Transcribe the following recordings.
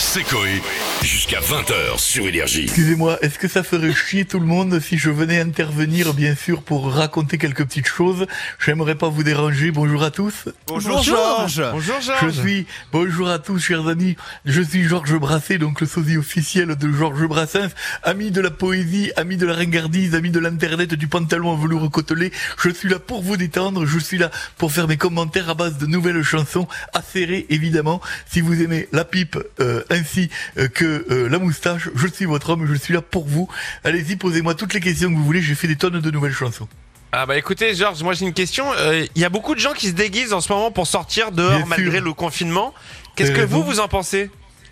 C'est Coé. Jusqu'à 20h sur Énergie. Excusez-moi, est-ce que ça ferait chier tout le monde si je venais intervenir, bien sûr, pour raconter quelques petites choses? J'aimerais pas vous déranger. Bonjour à tous. Bonjour, Georges Bonjour Je suis, bonjour à tous, chers amis. Je suis Georges Brassens, donc le sosie officiel de Georges Brassens, ami de la poésie, ami de la ringardise, ami de l'internet, du pantalon en velours côtelé. Je suis là pour vous détendre. Je suis là pour faire mes commentaires à base de nouvelles chansons, acérées évidemment. Si vous aimez la pipe euh, ainsi euh, que euh, la moustache, je suis votre homme, je suis là pour vous. Allez-y, posez-moi toutes les questions que vous voulez. J'ai fait des tonnes de nouvelles chansons. Ah bah écoutez Georges, moi j'ai une question. Euh, Il y a beaucoup de gens qui se déguisent en ce moment pour sortir dehors malgré le confinement. Qu'est-ce que Euh, vous, vous- vous en pensez?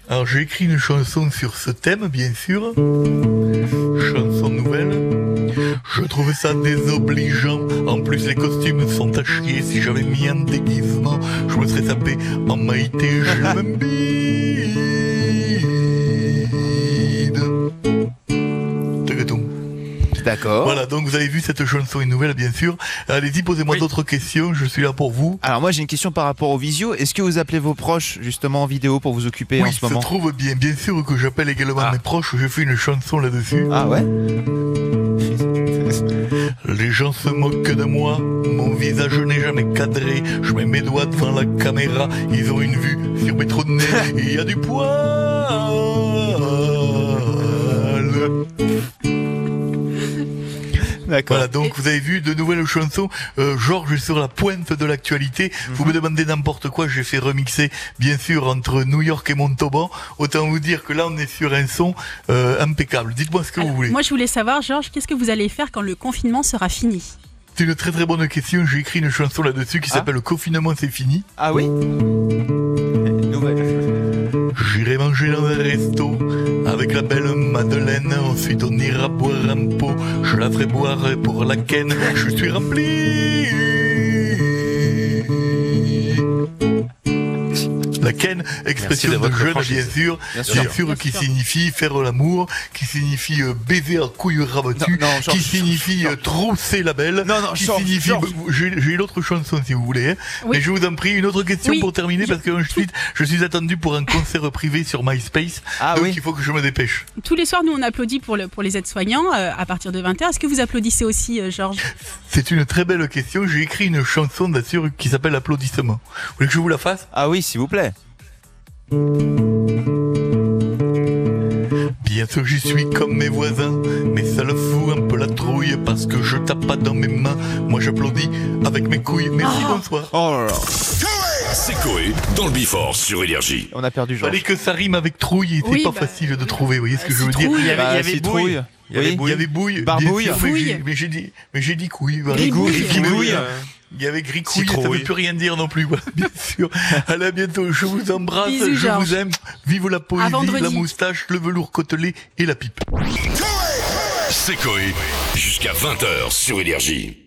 Alors j'ai écrit une chanson sur ce thème, bien sûr. Chanson nouvelle. Je trouve ça désobligeant. En plus, les costumes sont à chier. Si j'avais mis un déguisement, je me serais tapé en Maïté. Je D'accord. Voilà, donc vous avez vu cette chanson est nouvelle, bien sûr. Allez-y, posez-moi Oui. d'autres questions. Je suis là pour vous. Alors moi j'ai une question par rapport au visio. Est-ce que vous appelez vos proches justement en vidéo pour vous occuper oui, en ce moment se trouve bien, bien sûr que j'appelle également Ah. mes proches. Je fais une chanson là-dessus. Ah ouais Les gens se moquent de moi, mon visage n'est jamais cadré. Je mets mes doigts devant la caméra, ils ont une vue sur mes trous de nez. Il y a du poil. D'accord. Voilà, donc vous avez vu de nouvelles chansons. Euh, Georges est sur la pointe de l'actualité. Vous me demandez n'importe quoi, j'ai fait remixer, bien sûr, entre New York et Montauban. Autant vous dire que là, on est sur un son euh, impeccable. Dites-moi ce que Alors, vous voulez. Moi, je voulais savoir, Georges, qu'est-ce que vous allez faire quand le confinement sera fini? C'est une très très bonne question. J'ai écrit une chanson là-dessus qui Ah. s'appelle Confinement, c'est fini. Ah oui. J'irai manger dans un resto avec la belle Madeleine. Ensuite, on ira boire un pot. Je la ferai boire pour la ken. Je suis rempli. La ken, expression de jeune, franchise. bien sûr, Bien bien sûr. qui sûr. signifie faire l'amour, qui signifie euh, baiser à couilles rabattues, Non, non, Georges, qui signifie euh, trousser la belle, Non, non, qui Georges, signifie. J'ai j'ai une autre chanson si vous voulez, hein. Oui. mais je vous en prie une autre question Oui. pour terminer parce que ensuite je suis attendu pour un concert privé sur MySpace, Ah donc oui. il faut que je me dépêche. Tous les soirs, nous, on applaudit pour, le, pour les aides-soignants euh, à partir de 20h. Est-ce que vous applaudissez aussi, euh, Georges? C'est une très belle question. J'ai écrit une chanson d'assure qui s'appelle Applaudissement. Vous voulez que je vous la fasse? Ah oui, s'il vous plaît. Bien sûr, j'y suis comme mes voisins, mais ça le fout un peu la trouille parce que je tape pas dans mes mains. Moi, j'applaudis avec mes couilles. Merci, Ah. bonsoir. Oh là là. C'est Coé dans le Before sur Énergie. On a perdu Georges. Fallait que ça rime avec trouille et c'est Oui, pas bah, facile de trouver. Vous voyez ce que je veux dire. Il y avait, Bah, il y avait bouille. Il y avait Oui. Il bouille. y avait bouille, Barbouille. sûr, mais j'ai- dit, mais j'ai dit couille. Gribouille. Gribouille, Euh, euh, Il y avait gricouille, ça Citrouille. veut plus rien dire non plus, bien sûr. Allez, à bientôt, je vous embrasse, Bisous, je Georges. vous aime. Vive la poésie, la moustache, le velours côtelé et la pipe. C'est Coé. Jusqu'à 20h sur Énergie.